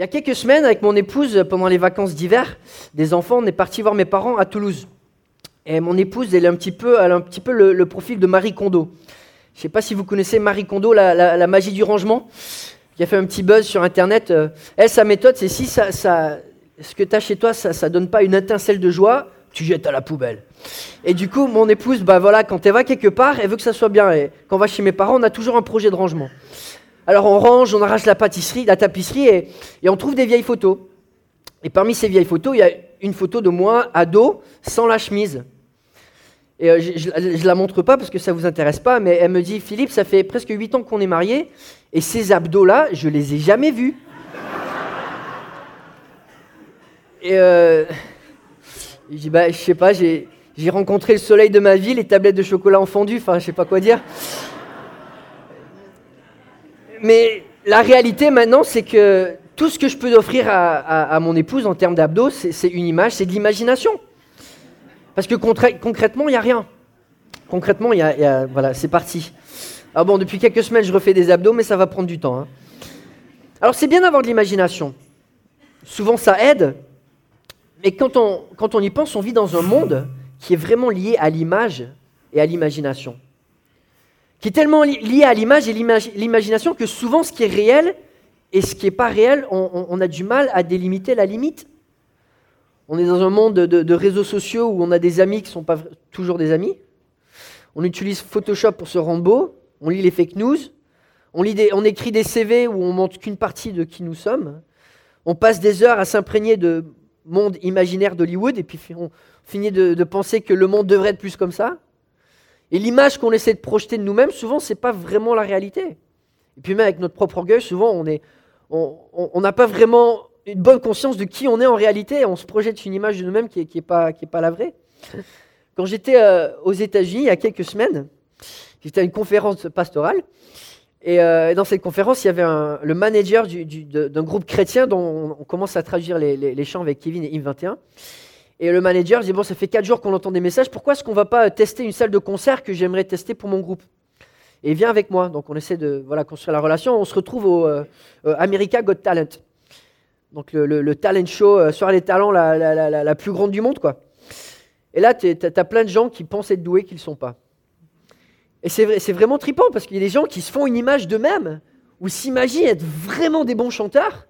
Il y a quelques semaines, avec mon épouse, pendant les vacances d'hiver, des enfants, on est parti voir mes parents à Toulouse. Et mon épouse, elle, a un petit peu le, profil de Marie Kondo. Je ne sais pas si vous connaissez Marie Kondo, la, magie du rangement, qui a fait un petit buzz sur Internet. Euh, elle, sa méthode, c'est si ça, ça, ce que tu as chez toi, ça ne donne pas une étincelle de joie, tu jettes à la poubelle. Et du coup, mon épouse, bah voilà, quand elle va quelque part, elle veut que ça soit bien. Et quand on va chez mes parents, on a toujours un projet de rangement. Alors on range, on arrache la pâtisserie, la tapisserie et, on trouve des vieilles photos. Et parmi ces vieilles photos, il y a une photo de moi ado sans la chemise. Et euh, je ne la montre pas parce que ça ne vous intéresse pas, mais elle me dit Philippe, ça fait presque 8 ans qu'on est mariés et ces abdos-là, je les ai jamais vus. et euh, je dis bah, je sais pas, j'ai rencontré le soleil de ma vie, les tablettes de chocolat en fondu, enfin, je sais pas quoi dire mais la réalité maintenant, c'est que tout ce que je peux offrir à, mon épouse en termes d'abdos, c'est une image, c'est de l'imagination. Parce que concrètement, il n'y a rien. Concrètement, il y, a, voilà, c'est parti. Alors bon, depuis quelques semaines, je refais des abdos, mais ça va prendre du temps. Hein. Alors c'est bien d'avoir de l'imagination. Souvent, ça aide. Mais quand on, quand on y pense, on vit dans un monde qui est vraiment lié à l'image et à l'imagination qui est tellement lié à l'image et l'imagination que souvent ce qui est réel et ce qui n'est pas réel, on, a du mal à délimiter la limite. On est dans un monde de, réseaux sociaux où on a des amis qui ne sont pas toujours des amis. On utilise Photoshop pour se rendre beau. On lit les fake news. On, écrit des CV où on montre qu'une partie de qui nous sommes. On passe des heures à s'imprégner de monde imaginaire d'Hollywood et puis on finit de penser que le monde devrait être plus comme ça. Et l'image qu'on essaie de projeter de nous-mêmes, souvent, ce n'est pas vraiment la réalité. Et puis même avec notre propre orgueil, souvent, on n'a on, pas vraiment une bonne conscience de qui on est en réalité. On se projette une image de nous-mêmes qui n'est est pas, qui est pas la vraie. Quand j'étais euh, aux États-Unis il y a quelques semaines, j'étais à une conférence pastorale. Et euh, dans cette conférence, il y avait le manager d'un groupe chrétien dont on, commence à traduire les, les, chants avec Kevin et Yves 21. Et le manager dit Bon, ça fait 4 jours qu'on entend des messages, pourquoi est-ce qu'on ne va pas tester une salle de concert que j'aimerais tester pour mon groupe? Et viens avec moi. Donc on essaie de voilà, construire la relation. On se retrouve au euh, euh, America Got Talent. Donc le, talent show, euh, sur les talents la, la, plus grande du monde. quoi. Et là, tu as, plein de gens qui pensent être doués qu'ils ne sont pas. Et c'est vraiment trippant parce qu'il y a des gens qui se font une image d'eux-mêmes ou s'imaginent être vraiment des bons chanteurs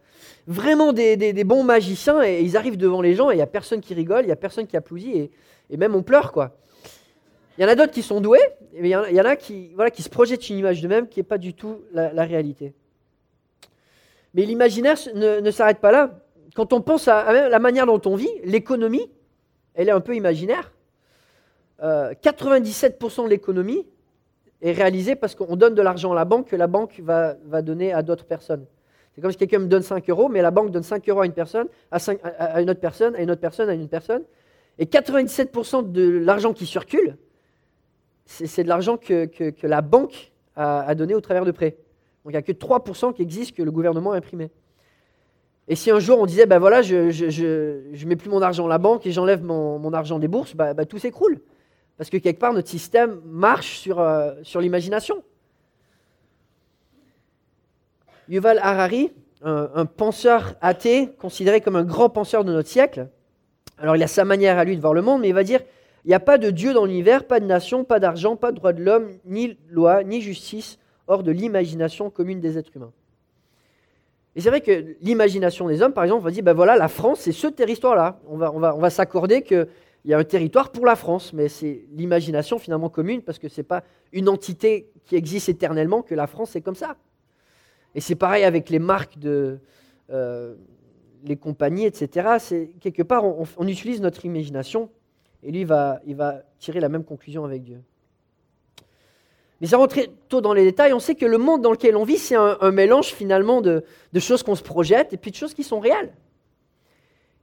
vraiment des, bons magiciens et ils arrivent devant les gens et il n'y a personne qui rigole, il n'y a personne qui applaudit et, même on pleure quoi. Il y en a d'autres qui sont doués, mais il y, en a, qui, voilà, qui se projettent une image d'eux-mêmes qui n'est pas du tout la, réalité. Mais l'imaginaire ne, s'arrête pas là. Quand on pense à, la manière dont on vit, l'économie, elle est un peu imaginaire. 97% euh, de l'économie est réalisée parce qu'on donne de l'argent à la banque que la banque va donner à d'autres personnes. C'est comme si quelqu'un me donne 5 euros, mais la banque donne 5 euros à une personne, à, une autre personne, à une autre personne, à une personne. Et 97% de l'argent qui circule, c'est de l'argent que, la banque a, donné au travers de prêts. Donc il n'y a que 3% qui existe que le gouvernement a imprimé. Et si un jour on disait, ben voilà, je ne mets plus mon argent à la banque et j'enlève mon, argent des bourses, bah, bah, tout s'écroule. Parce que quelque part, notre système marche sur, euh, sur l'imagination. Yuval Harari, un, penseur athée, considéré comme un grand penseur de notre siècle. Alors il a sa manière à lui de voir le monde, mais il va dire, il n'y a pas de Dieu dans l'univers, pas de nation, pas d'argent, pas de droit de l'homme, ni loi, ni justice, hors de l'imagination commune des êtres humains. Et c'est vrai que l'imagination des hommes, par exemple, va dire, ben voilà, la France, c'est ce territoire-là. On va, s'accorder qu'il y a un territoire pour la France, mais c'est l'imagination finalement commune, parce que ce n'est pas une entité qui existe éternellement que la France est comme ça. Et c'est pareil avec les marques de euh, les compagnies, etc. C'est quelque part, on, utilise notre imagination, et lui va, il va tirer la même conclusion avec Dieu. Mais sans rentrer tôt dans les détails, on sait que le monde dans lequel on vit, c'est un, mélange finalement de, choses qu'on se projette et puis de choses qui sont réelles.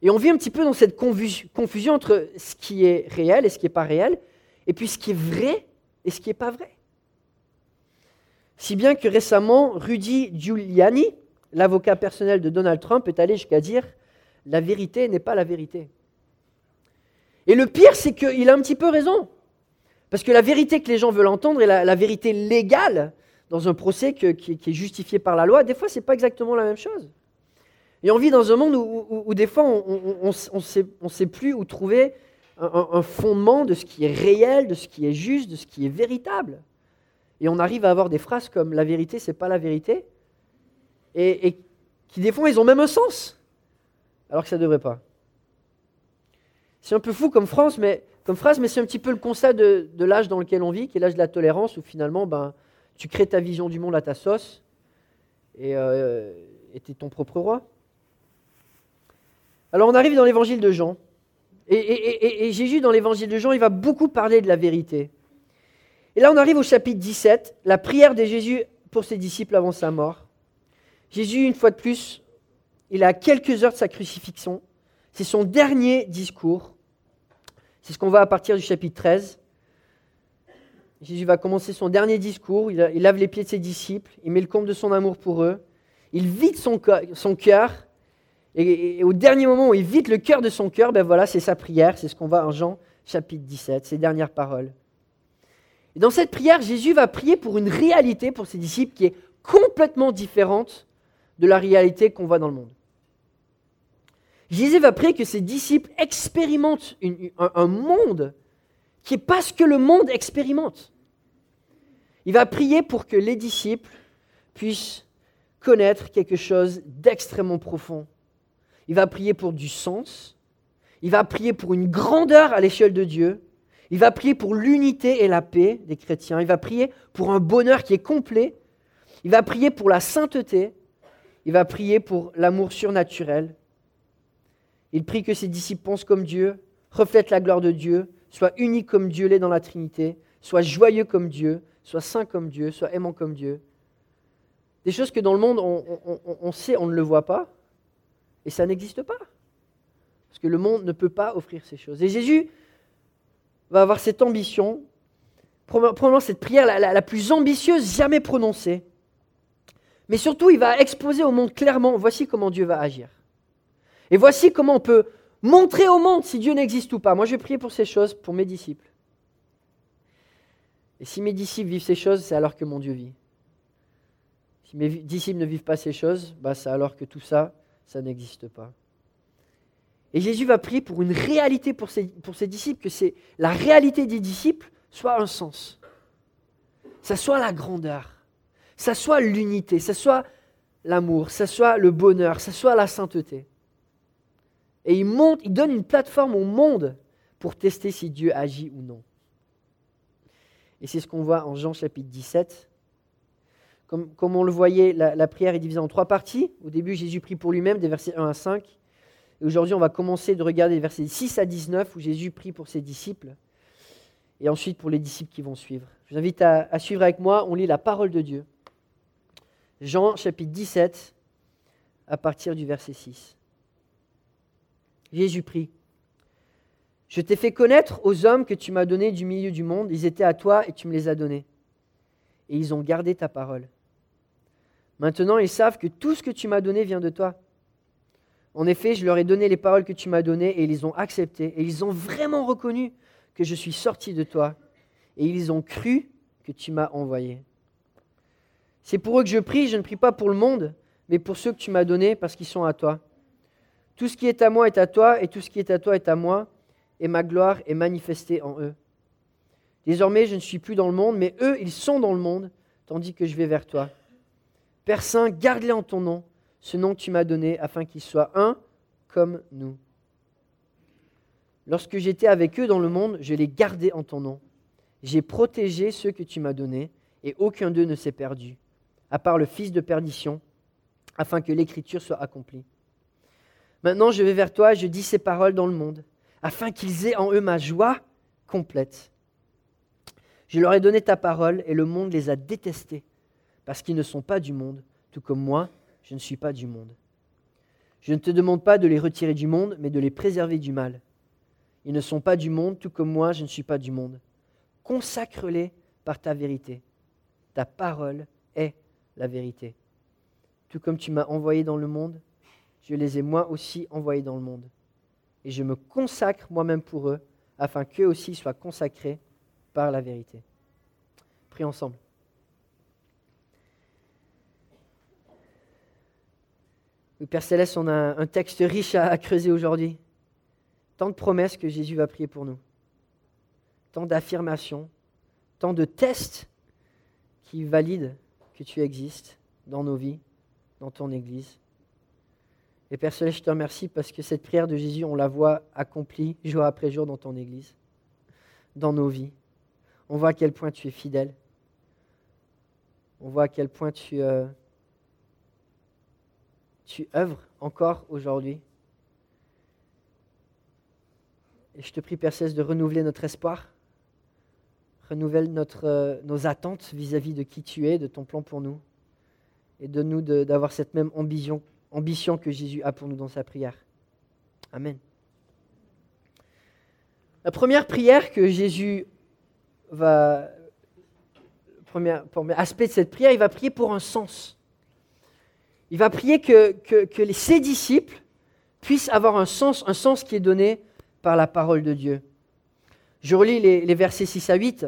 Et on vit un petit peu dans cette confusion entre ce qui est réel et ce qui n'est pas réel, et puis ce qui est vrai et ce qui n'est pas vrai. Si bien que récemment, Rudy Giuliani, l'avocat personnel de Donald Trump, est allé jusqu'à dire La vérité n'est pas la vérité. Et le pire, c'est qu'il a un petit peu raison. Parce que la vérité que les gens veulent entendre et la, vérité légale dans un procès qui, est justifié par la loi, des fois, ce n'est pas exactement la même chose. Et on vit dans un monde où, des fois, on ne sait, sait, plus où trouver un, fondement de ce qui est réel, de ce qui est juste, de ce qui est véritable. Et on arrive à avoir des phrases comme la vérité, c'est pas la vérité, et, qui des fois, ils ont même un sens, alors que ça ne devrait pas. C'est un peu fou comme France, mais comme phrase, mais c'est un petit peu le constat de, l'âge dans lequel on vit, qui est l'âge de la tolérance, où finalement, ben, tu crées ta vision du monde à ta sauce, et euh, tu es ton propre roi. Alors on arrive dans l'évangile de Jean, et, Jésus, dans l'évangile de Jean, il va beaucoup parler de la vérité. Et là, on arrive au chapitre 17, la prière de Jésus pour ses disciples avant sa mort. Jésus, une fois de plus, il a quelques heures de sa crucifixion. C'est son dernier discours. C'est ce qu'on voit à partir du chapitre 13. Jésus va commencer son dernier discours, il, lave les pieds de ses disciples, il met le compte de son amour pour eux, il vide son, cœur, et, au dernier moment où il vide le cœur de son cœur, ben voilà, c'est sa prière, c'est ce qu'on voit en Jean chapitre 17, ses dernières paroles. Et dans cette prière, Jésus va prier pour une réalité pour ses disciples qui est complètement différente de la réalité qu'on voit dans le monde. Jésus va prier que ses disciples expérimentent un, monde qui n'est pas ce que le monde expérimente. Il va prier pour que les disciples puissent connaître quelque chose d'extrêmement profond. Il va prier pour du sens. Il va prier pour une grandeur à l'échelle de Dieu. Il va prier pour l'unité et la paix des chrétiens. Il va prier pour un bonheur qui est complet. Il va prier pour la sainteté. Il va prier pour l'amour surnaturel. Il prie que ses disciples pensent comme Dieu, reflètent la gloire de Dieu, soient unis comme Dieu l'est dans la Trinité, soient joyeux comme Dieu, soient saints comme Dieu, soient aimants comme Dieu. Des choses que dans le monde, on, sait, on ne le voit pas, et ça n'existe pas. Parce que le monde ne peut pas offrir ces choses. Et Jésus va avoir cette ambition, probablement cette prière la plus ambitieuse jamais prononcée. Mais surtout, il va exposer au monde clairement, voici comment Dieu va agir. Et voici comment on peut montrer au monde si Dieu n'existe ou pas. Moi, je vais prier pour ces choses pour mes disciples. Et si mes disciples vivent ces choses, c'est alors que mon Dieu vit. Si mes disciples ne vivent pas ces choses, bah, c'est alors que tout ça, ça n'existe pas. Et Jésus va prier pour une réalité pour ses, pour ses disciples, que c'est la réalité des disciples soit un sens. Ça soit la grandeur, ça soit l'unité, ça soit l'amour, ça soit le bonheur, ça soit la sainteté. Et il monte, il donne une plateforme au monde pour tester si Dieu agit ou non. Et c'est ce qu'on voit en Jean chapitre 17. Comme, comme on le voyait, la, prière est divisée en trois parties. Au début, Jésus prie pour lui-même, des versets 1 à 5. Aujourd'hui, on va commencer de regarder les versets 6 à 19, où Jésus prie pour ses disciples. Et ensuite pour les disciples qui vont suivre. Je vous invite à, à suivre avec moi. On lit la parole de Dieu. Jean chapitre 17, à partir du verset 6. Jésus prie. Je t'ai fait connaître aux hommes que tu m'as donnés du milieu du monde. Ils étaient à toi et tu me les as donnés. Et ils ont gardé ta parole. Maintenant, ils savent que tout ce que tu m'as donné vient de toi. En effet, je leur ai donné les paroles que tu m'as données et ils ont acceptées. Et ils ont vraiment reconnu que je suis sorti de toi. Et ils ont cru que tu m'as envoyé. C'est pour eux que je prie. Je ne prie pas pour le monde, mais pour ceux que tu m'as donnés parce qu'ils sont à toi. Tout ce qui est à moi est à toi, et tout ce qui est à toi est à moi, et ma gloire est manifestée en eux. Désormais, je ne suis plus dans le monde, mais eux, ils sont dans le monde, tandis que je vais vers toi. Père Saint, garde-les en ton nom, ce nom que tu m'as donné, afin qu'ils soient un comme nous. Lorsque j'étais avec eux dans le monde, je les gardais en ton nom. J'ai protégé ceux que tu m'as donnés, et aucun d'eux ne s'est perdu, à part le fils de perdition, afin que l'écriture soit accomplie. Maintenant, je vais vers toi et je dis ces paroles dans le monde, afin qu'ils aient en eux ma joie complète. Je leur ai donné ta parole et le monde les a détestés, parce qu'ils ne sont pas du monde, tout comme moi, je ne suis pas du monde. Je ne te demande pas de les retirer du monde, mais de les préserver du mal. Ils ne sont pas du monde, tout comme moi, je ne suis pas du monde. Consacre-les par ta vérité. Ta parole est la vérité. Tout comme tu m'as envoyé dans le monde, je les ai moi aussi envoyés dans le monde. Et je me consacre moi-même pour eux, afin qu'eux aussi soient consacrés par la vérité. Prions ensemble. Père Céleste, on a un texte riche à, creuser aujourd'hui. Tant de promesses que Jésus va prier pour nous. Tant d'affirmations, tant de tests qui valident que tu existes dans nos vies, dans ton Église. Et Père Céleste, je te remercie parce que cette prière de Jésus, on la voit accomplie jour après jour dans ton Église, dans nos vies. On voit à quel point tu es fidèle. On voit à quel point tu, euh, tu œuvres encore aujourd'hui? Et je te prie, Père de renouveler notre espoir, renouvelle euh, nos attentes vis-à-vis de qui tu es, de ton plan pour nous, et donne-nous d'avoir cette même ambition, ambition que Jésus a pour nous dans sa prière. Amen. La première prière que Jésus va, premier, premier aspect de cette prière, il va prier pour un sens. Il va prier que, ses disciples puissent avoir un sens, qui est donné par la parole de Dieu. Je relis les, versets 6 à 8.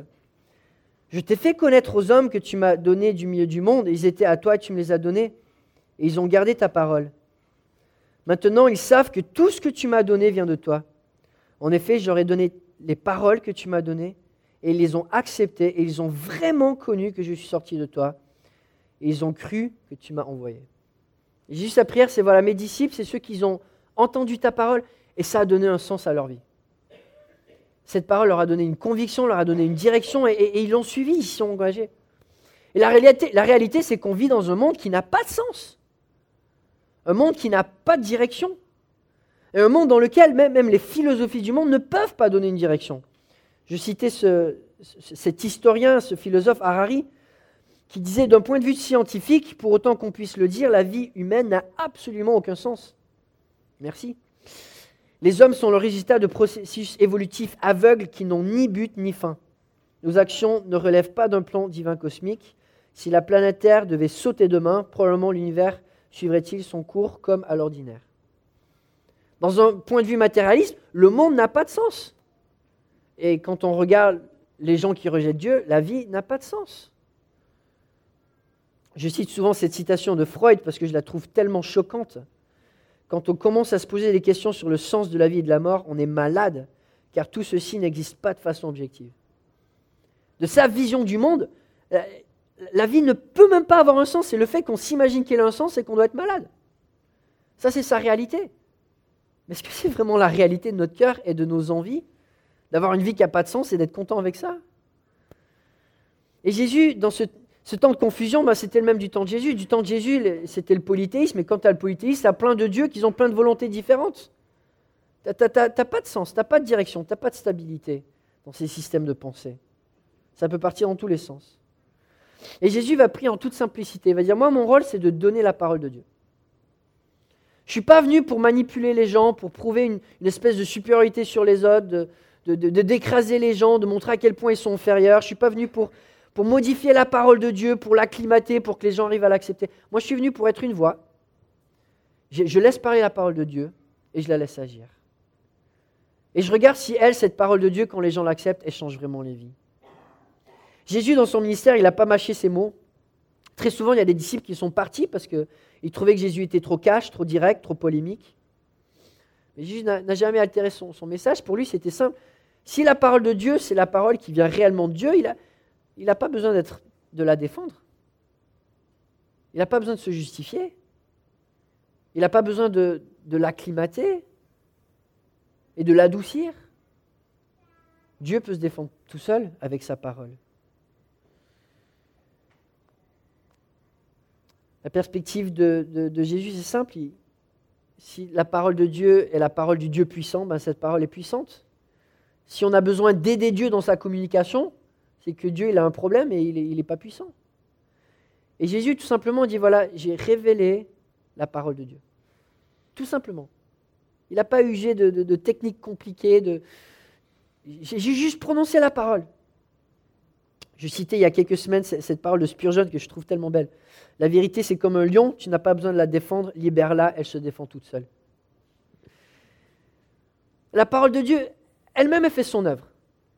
Je t'ai fait connaître aux hommes que tu m'as donnés du milieu du monde. Ils étaient à toi et tu me les as donnés. Et ils ont gardé ta parole. Maintenant, ils savent que tout ce que tu m'as donné vient de toi. En effet, j'aurais donné les paroles que tu m'as données et ils les ont acceptées et ils ont vraiment connu que je suis sorti de toi et ils ont cru que tu m'as envoyé. Jésus, sa prière, c'est voilà, mes disciples, c'est ceux qui ont entendu ta parole et ça a donné un sens à leur vie. Cette parole leur a donné une conviction, leur a donné une direction et, ils l'ont suivi, ils s'y sont engagés. Et la réalité, la réalité c'est qu'on vit dans un monde qui n'a pas de sens. Un monde qui n'a pas de direction. Et un monde dans lequel même, même, les philosophies du monde ne peuvent pas donner une direction. Je citais ce, cet historien, ce philosophe Harari, qui disait d'un point de vue scientifique, pour autant qu'on puisse le dire, la vie humaine n'a absolument aucun sens. Merci. Les hommes sont le résultat de processus évolutifs aveugles qui n'ont ni but ni fin. Nos actions ne relèvent pas d'un plan divin cosmique. Si la planète Terre devait sauter demain, probablement l'univers suivrait-il son cours comme à l'ordinaire. Dans un point de vue matérialiste, le monde n'a pas de sens. Et quand on regarde les gens qui rejettent Dieu, la vie n'a pas de sens. Je cite souvent cette citation de Freud parce que je la trouve tellement choquante. Quand on commence à se poser des questions sur le sens de la vie et de la mort, on est malade, car tout ceci n'existe pas de façon objective. De sa vision du monde, la vie ne peut même pas avoir un sens. C'est le fait qu'on s'imagine qu'elle a un sens et qu'on doit être malade. Ça, c'est sa réalité. Mais est-ce que c'est vraiment la réalité de notre cœur et de nos envies D'avoir une vie qui n'a pas de sens et d'être content avec ça? Et Jésus, dans ce, ce temps de confusion, bah, c'était le même du temps de Jésus. Du temps de Jésus, c'était le polythéisme. Et quand tu as le polythéisme, tu as plein de dieux qui ont plein de volontés différentes. Tu n'as pas de sens, tu n'as pas de direction, tu n'as pas de stabilité dans ces systèmes de pensée. Ça peut partir dans tous les sens. Et Jésus va prier en toute simplicité. Il va dire, moi, mon rôle, c'est de donner la parole de Dieu. Je ne suis pas venu pour manipuler les gens, pour prouver une, espèce de supériorité sur les autres, de, d'écraser les gens, de montrer à quel point ils sont inférieurs. Je ne suis pas venu pour pour modifier la parole de Dieu, pour l'acclimater, pour que les gens arrivent à l'accepter. Moi, je suis venu pour être une voix. Je, laisse parler la parole de Dieu et je la laisse agir. Et je regarde si elle, cette parole de Dieu, quand les gens l'acceptent, elle change vraiment les vies. Jésus, dans son ministère, il n'a pas mâché ses mots. Très souvent, il y a des disciples qui sont partis parce qu'ils trouvaient que Jésus était trop cash, trop direct, trop polémique. Mais Jésus n'a jamais altéré son, son, message. Pour lui, c'était simple. Si la parole de Dieu, c'est la parole qui vient réellement de Dieu, il a, il n'a pas besoin de la défendre. Il n'a pas besoin de se justifier. Il n'a pas besoin de, l'acclimater et de l'adoucir. Dieu peut se défendre tout seul avec sa parole. La perspective de, de, Jésus, c'est simple. si la parole de Dieu est la parole du Dieu puissant, ben cette parole est puissante. Si on a besoin d'aider Dieu dans sa communication, c'est que Dieu, il a un problème et il n'est pas puissant. Et Jésus, tout simplement, dit, voilà, j'ai révélé la parole de Dieu. Tout simplement. Il n'a pas usé de, techniques compliquées. J'ai juste prononcé la parole. Je citais il y a quelques semaines cette parole de Spurgeon que je trouve tellement belle. La vérité, c'est comme un lion, tu n'as pas besoin de la défendre, libère-la, elle se défend toute seule. La parole de Dieu, elle-même, a fait son œuvre.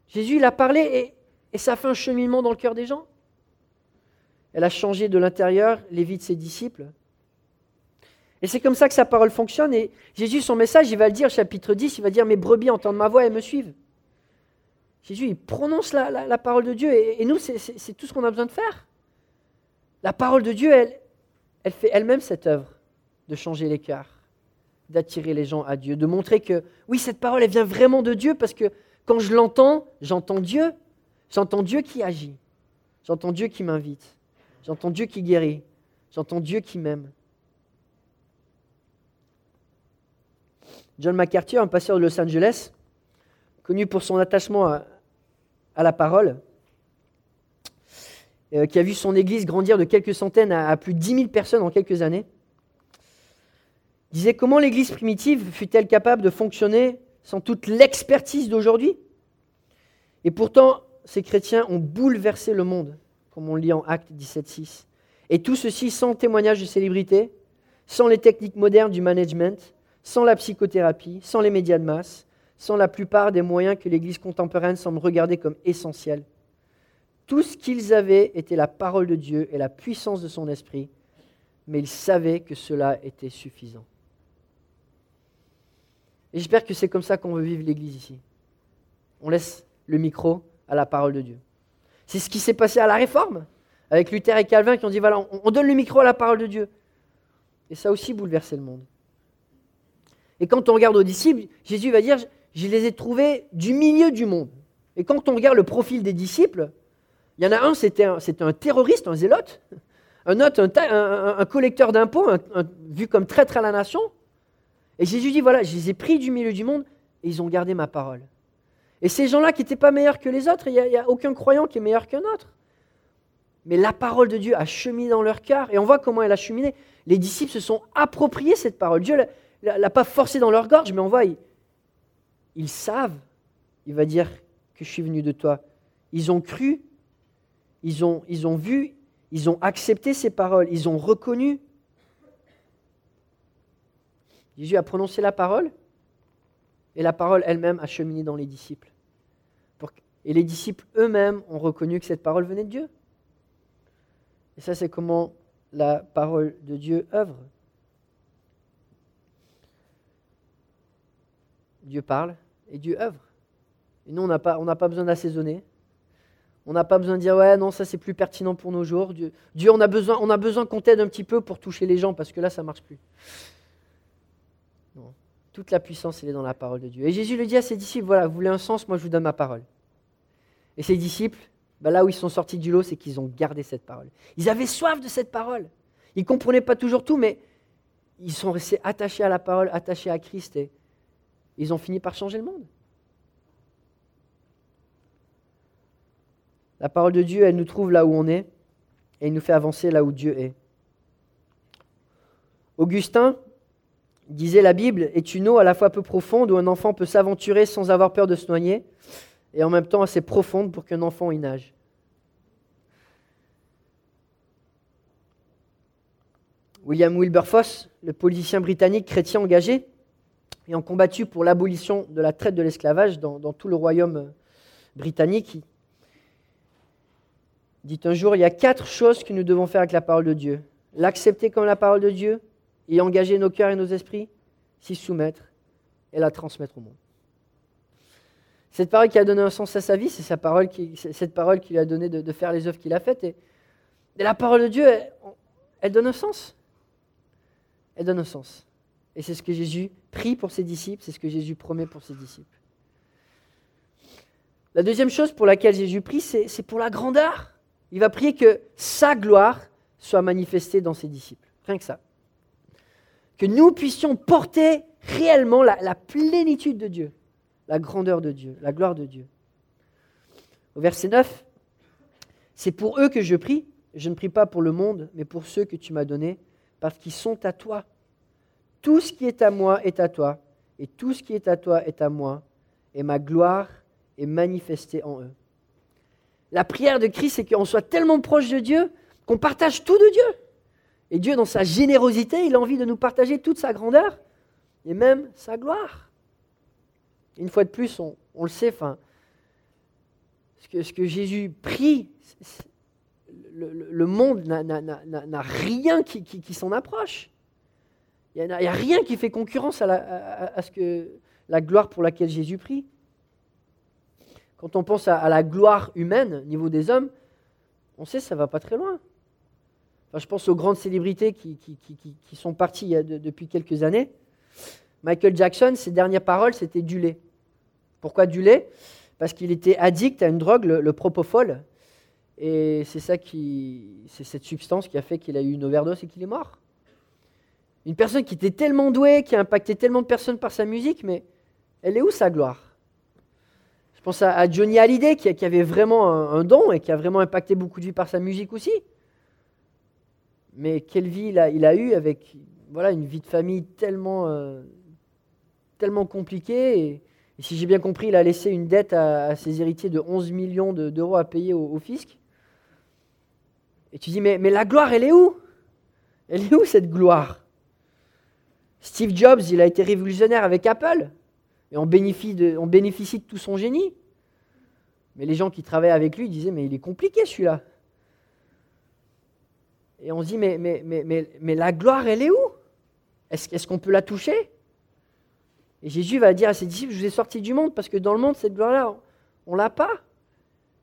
Jésus, il a parlé et et ça fait un cheminement dans le cœur des gens. Elle a changé de l'intérieur les vies de ses disciples. Et c'est comme ça que sa parole fonctionne. Et Jésus, son message, il va le dire, chapitre 10, il va dire Mes brebis entendent ma voix et me suivent. Jésus, il prononce la, parole de Dieu. Et, nous, c'est tout ce qu'on a besoin de faire. La parole de Dieu, elle, elle fait elle-même cette œuvre de changer les cœurs, d'attirer les gens à Dieu, de montrer que, oui, cette parole, elle vient vraiment de Dieu parce que quand je l'entends, j'entends Dieu. J'entends Dieu qui agit. J'entends Dieu qui m'invite. J'entends Dieu qui guérit. J'entends Dieu qui m'aime. John MacArthur, un pasteur de Los Angeles, connu pour son attachement à, la parole, euh, qui a vu son église grandir de quelques centaines à, plus de 10 000 personnes en quelques années, disait comment l'église primitive fut-elle capable de fonctionner sans toute l'expertise d'aujourd'hui? Et pourtant, ces chrétiens ont bouleversé le monde, comme on lit en Acte 17.6. Et tout ceci sans témoignage de célébrité, sans les techniques modernes du management, sans la psychothérapie, sans les médias de masse, sans la plupart des moyens que l'Église contemporaine semble regarder comme essentiels. Tout ce qu'ils avaient était la parole de Dieu et la puissance de son esprit, mais ils savaient que cela était suffisant. Et j'espère que c'est comme ça qu'on veut vivre l'Église ici. On laisse le micro à la parole de Dieu. C'est ce qui s'est passé à la Réforme, avec Luther et Calvin qui ont dit, voilà, on donne le micro à la parole de Dieu. Et ça a aussi bouleversé le monde. Et quand on regarde aux disciples, Jésus va dire, je les ai trouvés du milieu du monde. Et quand on regarde le profil des disciples, il y en a un, c'était un, un, terroriste, un zélote, un autre, un, collecteur d'impôts, vu comme traître à la nation. Et Jésus dit, voilà, je les ai pris du milieu du monde et ils ont gardé ma parole. Et ces gens-là qui n'étaient pas meilleurs que les autres, il n'y a, aucun croyant qui est meilleur qu'un autre. Mais la parole de Dieu a cheminé dans leur cœur et on voit comment elle a cheminé. Les disciples se sont appropriés cette parole. Dieu l'a pas forcé dans leur gorge, mais on voit, ils, savent, il va dire que je suis venu de toi. Ils ont cru, ils ont, ils ont vu, ils ont accepté ces paroles, ils ont reconnu. Jésus a prononcé la parole, et la parole elle-même a cheminé dans les disciples. Et les disciples eux-mêmes ont reconnu que cette parole venait de Dieu. Et ça, c'est comment la parole de Dieu œuvre. Dieu parle et Dieu œuvre. Et nous, on n'a pas, besoin d'assaisonner. On n'a pas besoin de dire ouais non ça c'est plus pertinent pour nos jours. Dieu, Dieu on a besoin on a besoin qu'on t'aide un petit peu pour toucher les gens parce que là ça marche plus. Toute la puissance elle est dans la parole de Dieu. Et Jésus le dit à ses disciples voilà vous voulez un sens moi je vous donne ma parole. Et ses disciples bah, là où ils sont sortis du lot c'est qu'ils ont gardé cette parole. Ils avaient soif de cette parole. Ils comprenaient pas toujours tout mais ils sont restés attachés à la parole, attachés à Christ et ils ont fini par changer le monde. La parole de Dieu, elle nous trouve là où on est et elle nous fait avancer là où Dieu est. Augustin disait la Bible est une eau à la fois peu profonde où un enfant peut s'aventurer sans avoir peur de se noyer et en même temps assez profonde pour qu'un enfant y nage. William Wilberforce, le politicien britannique chrétien engagé, ayant combattu pour l'abolition de la traite de l'esclavage dans, tout le royaume britannique, dit un jour, il y a quatre choses que nous devons faire avec la parole de Dieu. L'accepter comme la parole de Dieu, y engager nos cœurs et nos esprits, s'y soumettre et la transmettre au monde. Cette parole qui a donné un sens à sa vie, c'est cette parole qui lui a donné de, faire les œuvres qu'il a faites. Et, la parole de Dieu, elle donne un sens. Elle donne un sens. Et c'est ce que Jésus prie pour ses disciples, c'est ce que Jésus promet pour ses disciples. La deuxième chose pour laquelle Jésus prie, c'est pour la grandeur. Il va prier que sa gloire soit manifestée dans ses disciples. Rien que ça. Que nous puissions porter réellement la plénitude de Dieu, la grandeur de Dieu, la gloire de Dieu. Au verset 9, c'est pour eux que je prie. Je ne prie pas pour le monde, mais pour ceux que tu m'as donnés, parce qu'ils sont à toi. Tout ce qui est à moi est à toi, et tout ce qui est à toi est à moi, et ma gloire est manifestée en eux. La prière de Christ, c'est qu'on soit tellement proche de Dieu qu'on partage tout de Dieu. Et Dieu, dans sa générosité, il a envie de nous partager toute sa grandeur et même sa gloire. Une fois de plus, on, le sait, ce, que, Jésus prie, le, monde n'a rien qui s'en approche. Il n'y a, rien qui fait concurrence à, à, ce que, la gloire pour laquelle Jésus prie. Quand on pense à, la gloire humaine au niveau des hommes, on sait que ça ne va pas très loin. Je pense aux grandes célébrités qui, sont parties depuis quelques années. Michael Jackson, ses dernières paroles, c'était du lait. Pourquoi du lait? Parce qu'il était addict à une drogue, le, propofol. Et c'est ça qui, c'est cette substance qui a fait qu'il a eu une overdose et qu'il est mort. Une personne qui était tellement douée, qui a impacté tellement de personnes par sa musique, mais elle est où sa gloire? Je pense à, Johnny Hallyday qui, avait vraiment un, don et qui a vraiment impacté beaucoup de vie par sa musique aussi. Mais quelle vie il a, il avec voilà, une vie de famille tellement, euh, compliquée. Si j'ai bien compris, il a laissé une dette à, ses héritiers de 11 millions d'euros à payer au, fisc. Et tu dis, mais, mais la gloire, elle est où? Elle est où cette gloire? Steve Jobs, il a été révolutionnaire avec Apple. Et on bénéficie, de, on bénéficie de tout son génie. Mais les gens qui travaillaient avec lui disaient, mais il est compliqué celui-là. Et on se dit, mais, mais, mais, mais, la gloire, elle est où? Est-ce qu'on peut la toucher? Et Jésus va dire à ses disciples, je vous ai sorti du monde, parce que dans le monde, cette gloire-là, on ne l'a pas.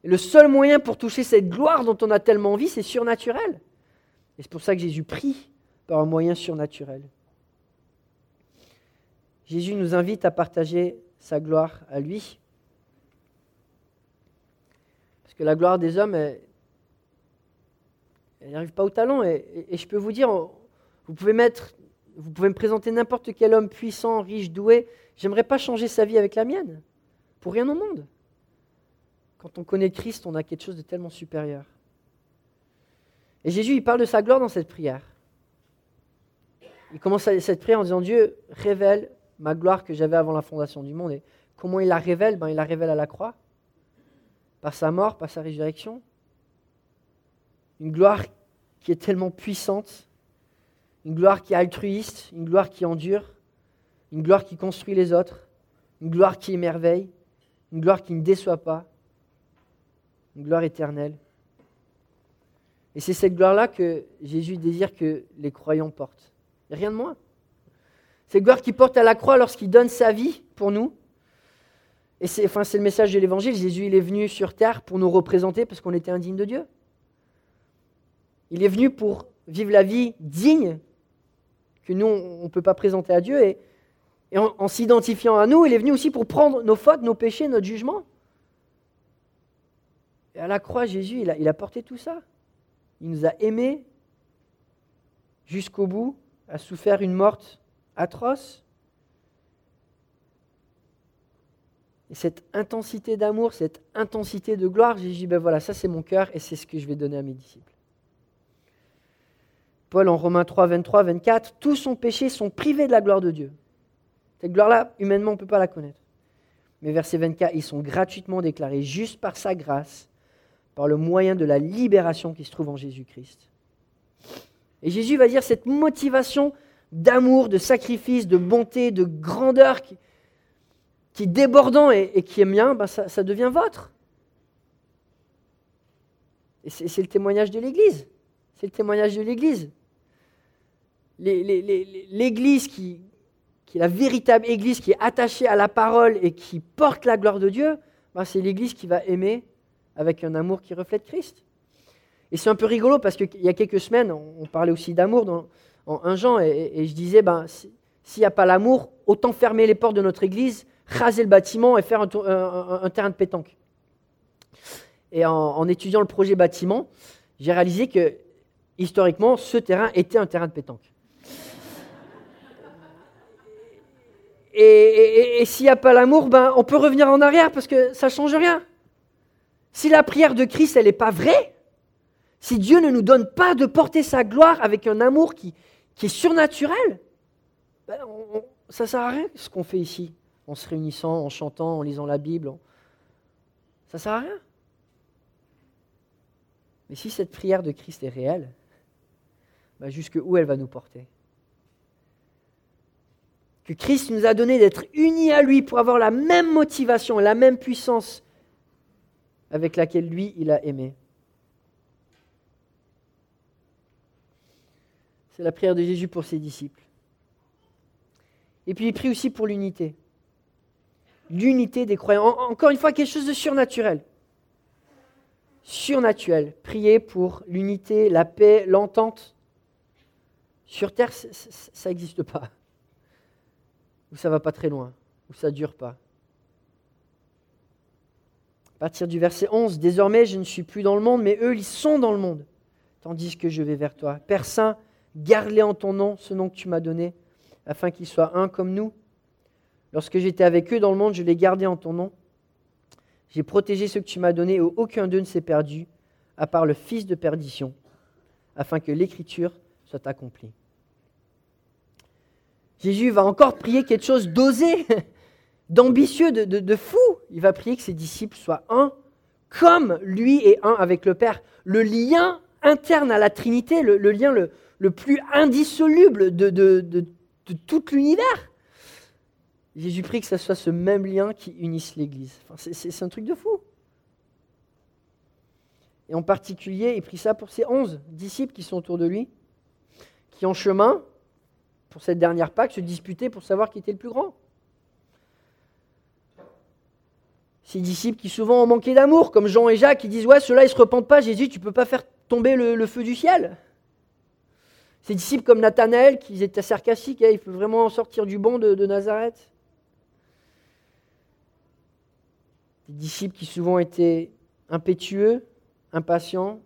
Et le seul moyen pour toucher cette gloire dont on a tellement envie, c'est surnaturel. Et c'est pour ça que Jésus prie par un moyen surnaturel. Jésus nous invite à partager sa gloire à lui. Parce que la gloire des hommes, elle n'arrive pas au talent. Et, je peux vous dire, vous pouvez, mettre, vous pouvez me présenter n'importe quel homme puissant, riche, doué. J'aimerais pas changer sa vie avec la mienne. Pour rien au monde. Quand on connaît Christ, on a quelque chose de tellement supérieur. Et Jésus, il parle de sa gloire dans cette prière. Il commence cette prière en disant Dieu, révèle ma gloire que j'avais avant la fondation du monde. Et comment il la révèle? Ben, Il la révèle à la croix, par sa mort, par sa résurrection. Une gloire qui est tellement puissante, une gloire qui est altruiste, une gloire qui endure, une gloire qui construit les autres, une gloire qui émerveille, une gloire qui ne déçoit pas, une gloire éternelle. Et c'est cette gloire-là que Jésus désire que les croyants portent. rien de moins. C'est gloire qui porte à la croix lorsqu'il donne sa vie pour nous. Et c'est enfin, le message de l'évangile. Jésus, il est venu sur terre pour nous représenter parce qu'on était indigne de Dieu. Il est venu pour vivre la vie digne que nous, on ne peut pas présenter à Dieu. Et, en, s'identifiant à nous, il est venu aussi pour prendre nos fautes, nos péchés, notre jugement. Et à la croix, Jésus, il a, porté tout ça. Il nous a aimés jusqu'au bout, a souffert une morte atroce. Et cette intensité d'amour, cette intensité de gloire, j'ai dit, ben voilà, ça c'est mon cœur et c'est ce que je vais donner à mes disciples. Paul en Romains 3, 23, 24, tous son péché sont privés de la gloire de Dieu. Cette gloire-là, humainement, on ne peut pas la connaître. Mais verset 24, ils sont gratuitement déclarés juste par sa grâce, par le moyen de la libération qui se trouve en Jésus-Christ. Et Jésus va dire cette motivation d'amour, de sacrifice, de bonté, de grandeur qui, est débordant et, qui est mien, ben ça, devient votre. Et c'est le témoignage de l'Église. C'est le témoignage de l'Église. L'Église qui, est la véritable Église, qui est attachée à la parole et qui porte la gloire de Dieu, ben c'est l'Église qui va aimer avec un amour qui reflète Christ. Et c'est un peu rigolo parce qu'il y a quelques semaines, on parlait aussi d'amour en un Jean, et, je disais, ben, s'il n'y a pas l'amour, autant fermer les portes de notre église, raser le bâtiment et faire un, terrain de pétanque. Et en, étudiant le projet bâtiment, j'ai réalisé que historiquement, ce terrain était un terrain de pétanque. Et, s'il n'y a pas l'amour, ben, on peut revenir en arrière parce que ça ne change rien. Si la prière de Christ, elle n'est pas vraie, si Dieu ne nous donne pas de porter sa gloire avec un amour qui, est surnaturel, ben, ça ne sert à rien ce qu'on fait ici, en se réunissant, en chantant, en lisant la Bible. Ça ne sert à rien. Mais si cette prière de Christ est réelle, ben jusque où elle va nous porter? Que Christ nous a donné d'être unis à lui pour avoir la même motivation la même puissance avec laquelle lui, il a aimé. C'est la prière de Jésus pour ses disciples. Et puis il prie aussi pour l'unité. L'unité des croyants. encore une fois, quelque chose de surnaturel. Surnaturel. Prier pour l'unité, la paix, l'entente. Sur Terre, ça n'existe pas. Ou ça va pas très loin. Ou ça dure pas. À partir du verset 11, Désormais je ne suis plus dans le monde, mais eux, ils sont dans le monde, tandis que je vais vers toi. Père Saint, garde-les en ton nom, ce nom que tu m'as donné, afin qu'ils soient un comme nous. Lorsque j'étais avec eux dans le monde, je les gardais en ton nom. J'ai protégé ceux que tu m'as donnés, et aucun d'eux ne s'est perdu, à part le fils de perdition, afin que l'écriture soit accomplie. Jésus va encore prier quelque chose d'osé d'ambitieux, de, fou. Il va prier que ses disciples soient un, comme lui est un avec le Père. Le lien interne à la Trinité, le, lien le, plus indissoluble de, tout l'univers. Jésus prie que ce soit ce même lien qui unisse l'Église. c'est un truc de fou. Et en particulier, il prie ça pour ses onze disciples qui sont autour de lui, qui en chemin, pour cette dernière Pâque, se disputaient pour savoir qui était le plus grand. Ces disciples qui souvent ont manqué d'amour, comme Jean et Jacques, qui disent Ouais, ceux-là, ils ne se repentent pas, Jésus, tu ne peux pas faire tomber le, feu du ciel. Ces disciples comme Nathanaël, qui étaient sarcastiques, hein, il peut vraiment sortir du bon de, de Nazareth. Des disciples qui souvent étaient impétueux, impatients,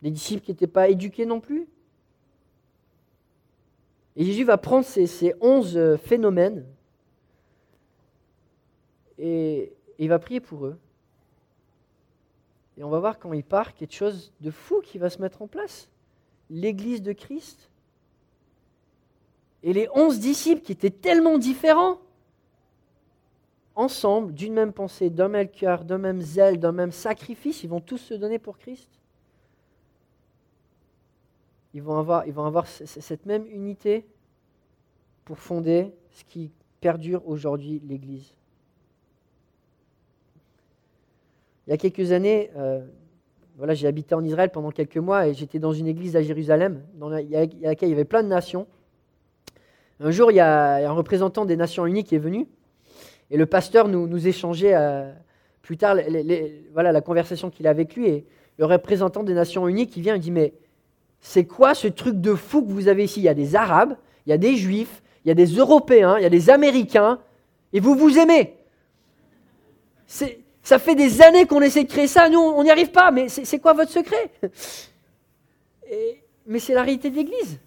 des disciples qui n'étaient pas éduqués non plus. Et Jésus va prendre ces, onze phénomènes et il va prier pour eux. Et on va voir quand il part quelque chose de fou qui va se mettre en place. L'Église de Christ. Et les onze disciples qui étaient tellement différents, ensemble, d'une même pensée, d'un même cœur, d'un même zèle, d'un même sacrifice, ils vont tous se donner pour Christ. Ils vont avoir, cette même unité pour fonder ce qui perdure aujourd'hui l'Église. Il y a quelques années, euh, voilà, j'ai habité en Israël pendant quelques mois et j'étais dans une église à Jérusalem, dans laquelle il y avait plein de nations. Un jour, il y a, un représentant des Nations Unies qui est venu et le pasteur nous, échangeait euh, plus tard voilà, la conversation qu'il a avec lui. Et le représentant des Nations Unies qui vient et dit Mais c'est quoi ce truc de fou que vous avez ici? Il y a des Arabes, il y a des Juifs, il y a des Européens, il y a des Américains, et vous vous aimez. Ça fait des années qu'on essaie de créer ça, nous on n'y arrive pas, mais c'est quoi votre secret? Mais c'est la réalité de l'Église.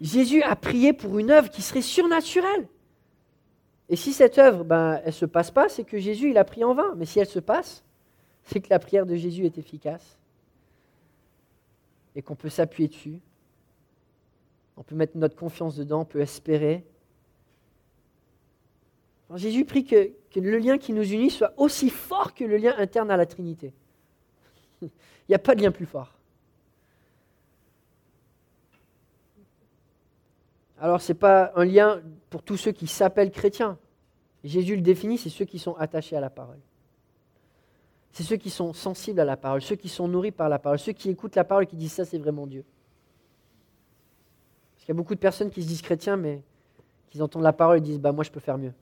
Jésus a prié pour une œuvre qui serait surnaturelle. Et si cette œuvre, ben, elle ne se passe pas, c'est que Jésus, il a prié en vain. Mais si elle se passe, c'est que la prière de Jésus est efficace et qu'on peut s'appuyer dessus. On peut mettre notre confiance dedans, on peut espérer Jésus prie que, le lien qui nous unit soit aussi fort que le lien interne à la Trinité. Il n'y a pas de lien plus fort. Alors, ce n'est pas un lien pour tous ceux qui s'appellent chrétiens. Jésus le définit, c'est ceux qui sont attachés à la parole. C'est ceux qui sont sensibles à la parole, ceux qui sont nourris par la parole, ceux qui écoutent la parole et qui disent ça, c'est vraiment Dieu. Parce qu'il y a beaucoup de personnes qui se disent chrétiens, mais qui entendent la parole et disent bah, Moi, je peux faire mieux.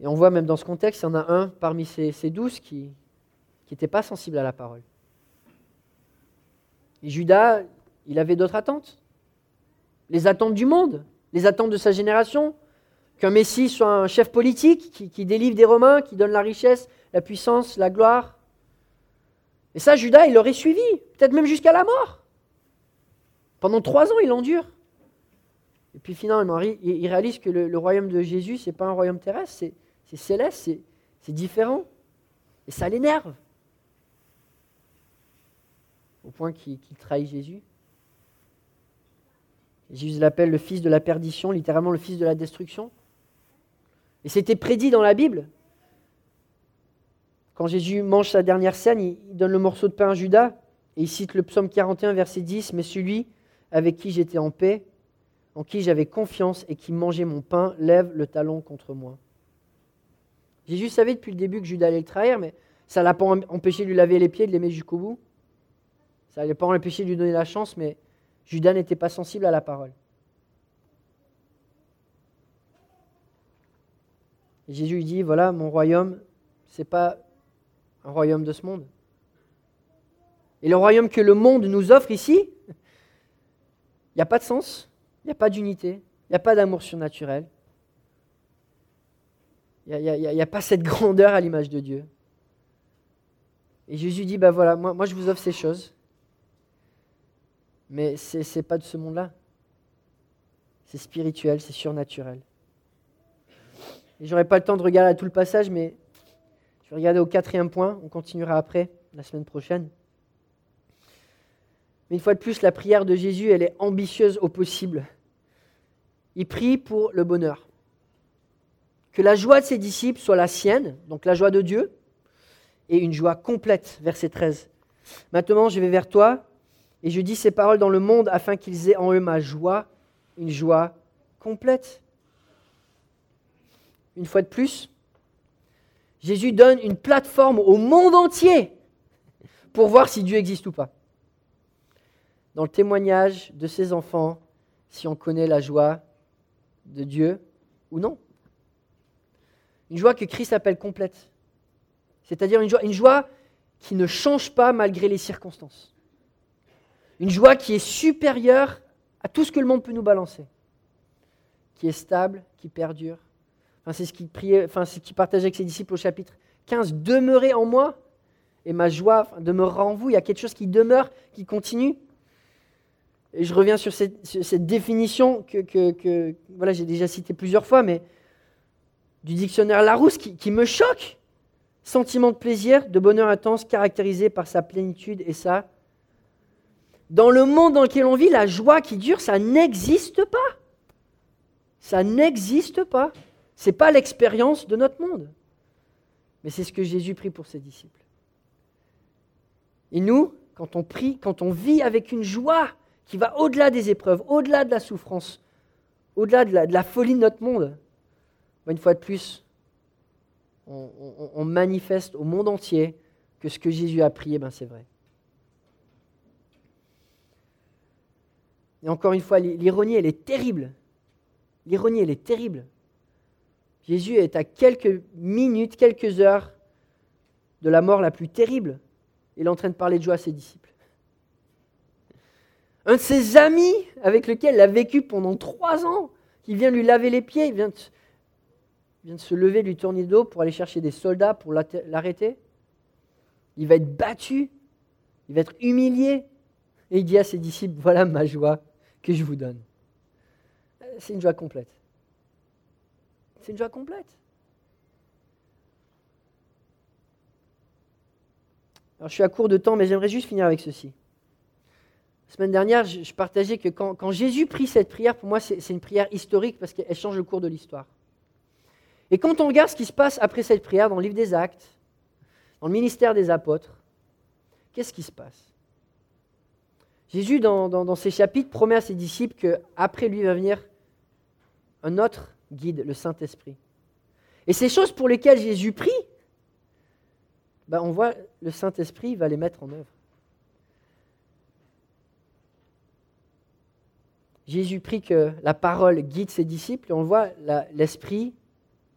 Et on voit même dans ce contexte, il y en a un parmi ces, douze qui n'était pas sensible à la parole. Et Judas, il avait d'autres attentes. Les attentes du monde, les attentes de sa génération, qu'un Messie soit un chef politique qui, délivre des Romains, qui donne la richesse, la puissance, la gloire. Et ça, Judas, il l'aurait suivi, peut-être même jusqu'à la mort. Pendant trois ans, il endure. Et puis finalement, il réalise que le, royaume de Jésus, ce n'est pas un royaume terrestre, c'est c'est céleste, c'est différent. Et ça l'énerve. Au point qu'il trahit Jésus. Jésus l'appelle le fils de la perdition, littéralement le fils de la destruction. Et c'était prédit dans la Bible. Quand Jésus mange sa dernière scène, il donne le morceau de pain à Judas et il cite le psaume 41, verset 10, Mais celui avec qui j'étais en paix, en qui j'avais confiance et qui mangeait mon pain, lève le talon contre moi. Jésus savait depuis le début que Judas allait le trahir, mais ça ne l'a pas empêché de lui laver les pieds, de l'aimer jusqu'au bout. Ça ne l'a pas empêché de lui donner la chance, mais Judas n'était pas sensible à la parole. Et Jésus lui dit, voilà, mon royaume, ce n'est pas un royaume de ce monde. Et le royaume que le monde nous offre ici, il n'y a pas de sens, il n'y a pas d'unité, il n'y a pas d'amour surnaturel. Il n'y a, pas cette grandeur à l'image de Dieu. Et Jésus dit, ben voilà, moi, moi je vous offre ces choses, mais ce n'est pas de ce monde-là. C'est spirituel, c'est surnaturel. J'aurai pas le temps de regarder tout le passage, mais je vais regarder au quatrième point. On continuera après, la semaine prochaine. Mais une fois de plus, la prière de Jésus, elle est ambitieuse au possible. Il prie pour le bonheur. Que la joie de ses disciples soit la sienne, donc la joie de Dieu, et une joie complète, verset 13. Maintenant, je vais vers toi, et je dis ces paroles dans le monde afin qu'ils aient en eux ma joie, une joie complète une fois de plus, Jésus donne une plateforme au monde entier pour voir si Dieu existe ou pas. Dans le témoignage de ses enfants, si on connaît la joie de Dieu ou non. Une joie que Christ appelle complète. C'est-à-dire une joie, une joie qui ne change pas malgré les circonstances. Une joie qui est supérieure à tout ce que le monde peut nous balancer. Qui est stable, qui perdure, c'est ce qu'il priait, enfin, ce qu'il partageait avec ses disciples au chapitre 15. Demeurez en moi et ma joie demeurera en vous. Il y a quelque chose qui demeure, qui continue. Et je reviens sur cette, définition que, j'ai déjà citée plusieurs fois, mais du dictionnaire Larousse qui, qui me choque. Sentiment de plaisir, de bonheur intense, caractérisé par sa plénitude et ça. Dans le monde dans lequel on vit, la joie qui dure, ça n'existe pas. Ça n'existe pas. Ce n'est pas l'expérience de notre monde, mais c'est ce que Jésus prie pour ses disciples. Et nous, quand on prie, quand on vit avec une joie qui va au-delà des épreuves, au-delà de la souffrance, au-delà de, la, folie de notre monde, ben, une fois de plus, on, manifeste au monde entier que ce que Jésus a prié, ben c'est vrai. Et encore une fois, l'ironie, elle est terrible. L'ironie, elle est terrible. Jésus est à quelques minutes, quelques heures de la mort la plus terrible. Il est en train de parler de joie à ses disciples. Un de ses amis avec lequel il a vécu pendant trois ans, qui vient lui laver les pieds, il vient de, se lever, lui tourner le dos pour aller chercher des soldats pour l'arrêter. Il va être battu, il va être humilié. Et il dit à ses disciples, voilà ma joie que je vous donne. C'est une joie complète. C'est une joie complète. Je suis à court de temps, mais j'aimerais juste finir avec ceci. La semaine dernière, je, partageais que quand, Jésus prie cette prière, pour moi, c'est une prière historique parce qu'elle change le cours de l'histoire. Et quand on regarde ce qui se passe après cette prière dans le livre des Actes, dans le ministère des apôtres, qu'est-ce qui se passe? Jésus, dans, dans, dans, ces chapitres, promet à ses disciples qu'après lui va venir un autre guide le Saint-Esprit. Et ces choses pour lesquelles Jésus prie, ben on voit le Saint-Esprit va les mettre en œuvre. Jésus prie que la parole guide ses disciples, on voit l'Esprit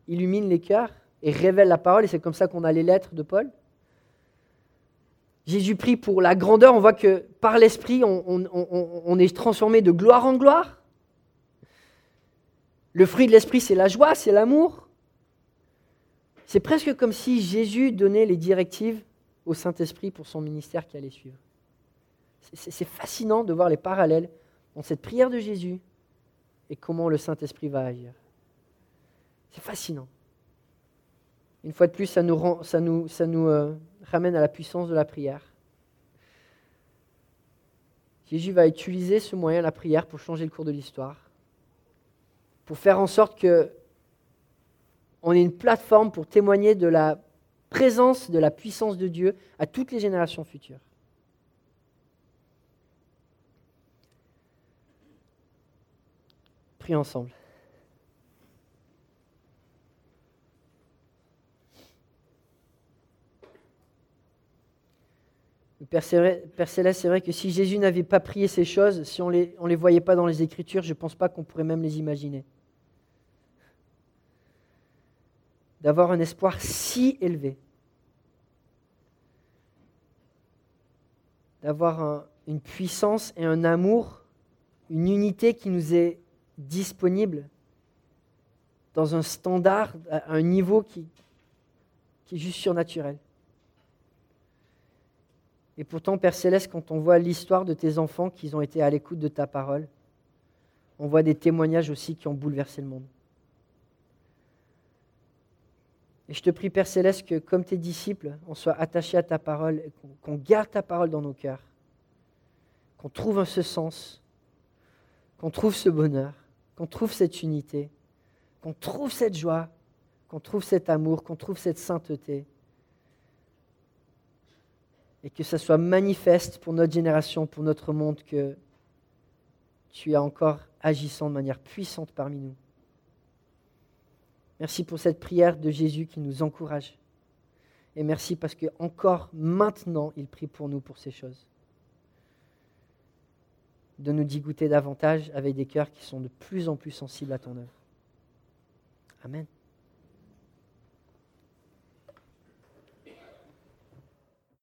illumine les cœurs et révèle la parole, et c'est comme ça qu'on a les lettres de Paul. Jésus prie pour la grandeur, on voit que par l'Esprit, on est transformé de gloire en gloire. Le fruit de l'esprit, c'est la joie, c'est l'amour. C'est presque comme si Jésus donnait les directives au Saint-Esprit pour son ministère qui allait suivre. C'est fascinant de voir les parallèles dans cette prière de Jésus et comment le Saint-Esprit va agir. C'est fascinant. Une fois de plus, ça nous, euh, ramène à la puissance de la prière. Jésus va utiliser ce moyen, la prière, pour changer le cours de l'histoire pour faire en sorte que on ait une plateforme pour témoigner de la présence, de la puissance de Dieu à toutes les générations futures. Prions ensemble. Père Céleste, c'est vrai que si Jésus n'avait pas prié ces choses, si on ne les, on les voyait pas dans les Écritures, je ne pense pas qu'on pourrait même les imaginer. D'avoir un espoir si élevé. D'avoir une puissance et un amour, une unité qui nous est disponible dans un standard, un niveau qui, qui est juste surnaturel. Et pourtant, Père Céleste, quand on voit l'histoire de tes enfants qui ont été à l'écoute de ta parole, on voit des témoignages aussi qui ont bouleversé le monde. Et je te prie, Père Céleste, que comme tes disciples, on soit attachés à ta parole, qu'on garde ta parole dans nos cœurs, qu'on trouve ce sens, qu'on trouve ce bonheur, qu'on trouve cette unité, qu'on trouve cette joie, qu'on trouve cet amour, qu'on trouve cette sainteté, et que ça soit manifeste pour notre génération, pour notre monde, que tu es encore agissant de manière puissante parmi nous. Merci pour cette prière de Jésus qui nous encourage. Et merci parce que encore maintenant, il prie pour nous pour ces choses. De nous dégoûter davantage avec des cœurs qui sont de plus en plus sensibles à ton œuvre. Amen.